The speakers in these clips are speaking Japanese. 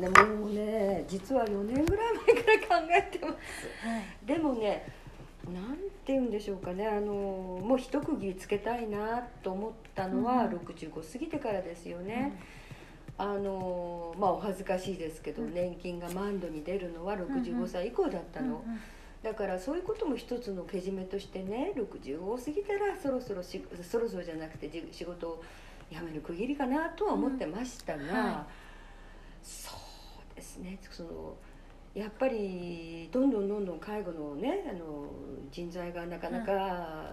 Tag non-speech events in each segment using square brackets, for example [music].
ですねもうね実は4年ぐらい前から考えてます。はい。でもねなんて言うんでしょうかねあのもう一区切りつけたいなと思ったのはうん。65過ぎてからですよね、あのまあお恥ずかしいですけど、うん。年金が満度に出るのはうんう65ん歳以降だったの、うんうん。だからそういうことも一つのけじめとしてね65を過ぎたらそろそろしそろそろじゃなくてじ仕事を辞める区切りかなとは思ってましたが、うん。はそうですね。そのやっぱりどんどんどんどん介護のねあの人材がなかなか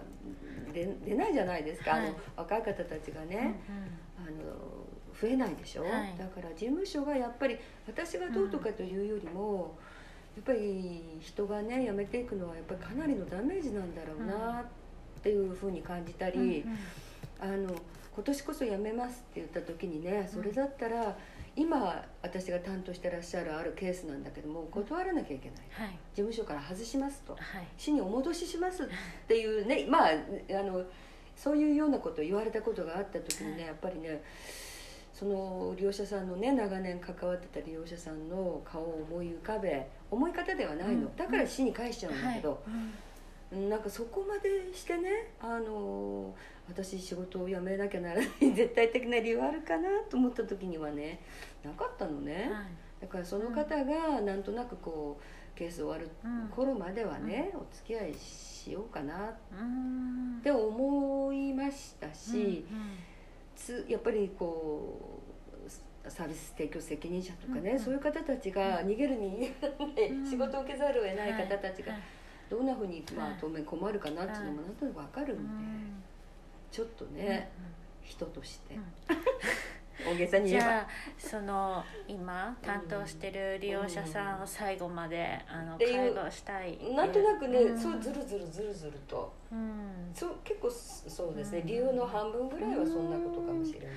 出,、出ないじゃないですか、あはい。の若い方たちがうんね、あの増えないでしょ、はい。だから事務所がやっぱり私がどうとかというよりも、やっぱり人がね辞めていくのはやっぱりかなりのダメージなんだろうなっていうふうに感じたり、うんうん。あの今年こそ辞めますって言った時にねそれだったら今私が担当してらっしゃるあるケースなんだけども断らなきゃいけない。はい。事務所から外しますと。はい。市にお戻ししますっていうねまああのそういうようなことを言われたことがあった時にねやっぱりねその利用者さんのね長年関わってた利用者さんの顔を思い浮かべ思い方ではないの、うん。だから市に返しちゃうんだけど、はい。うんなんかそこまでしてねあの私仕事を辞めなきゃならない [laughs] 絶対的な理由あるかなと思った時にはねなかったのね、はい。だからその方がなんとなくこうケース終わるうん頃まではね、お付き合いしようかなっうん。て思いましたし、うんつやっぱりこうサービス提供責任者とかね、うんうん。そういう方たちが逃げるにうん [laughs] 仕事を受けざるを得ない方たちがはいどんなふうに、まあはい、当面困るかなっていうのもなんとなく分かるんで、うん。ちょっとね、人として、うん。[laughs] 大げさに言えば。じゃあその今担当してる利用者さんを最後まであのっていう介護したい。なんとなくね、うん。そうずるずるずるずると。うん。そう結構そうですね、うん。理由の半分ぐらいはそんなことかもしれない。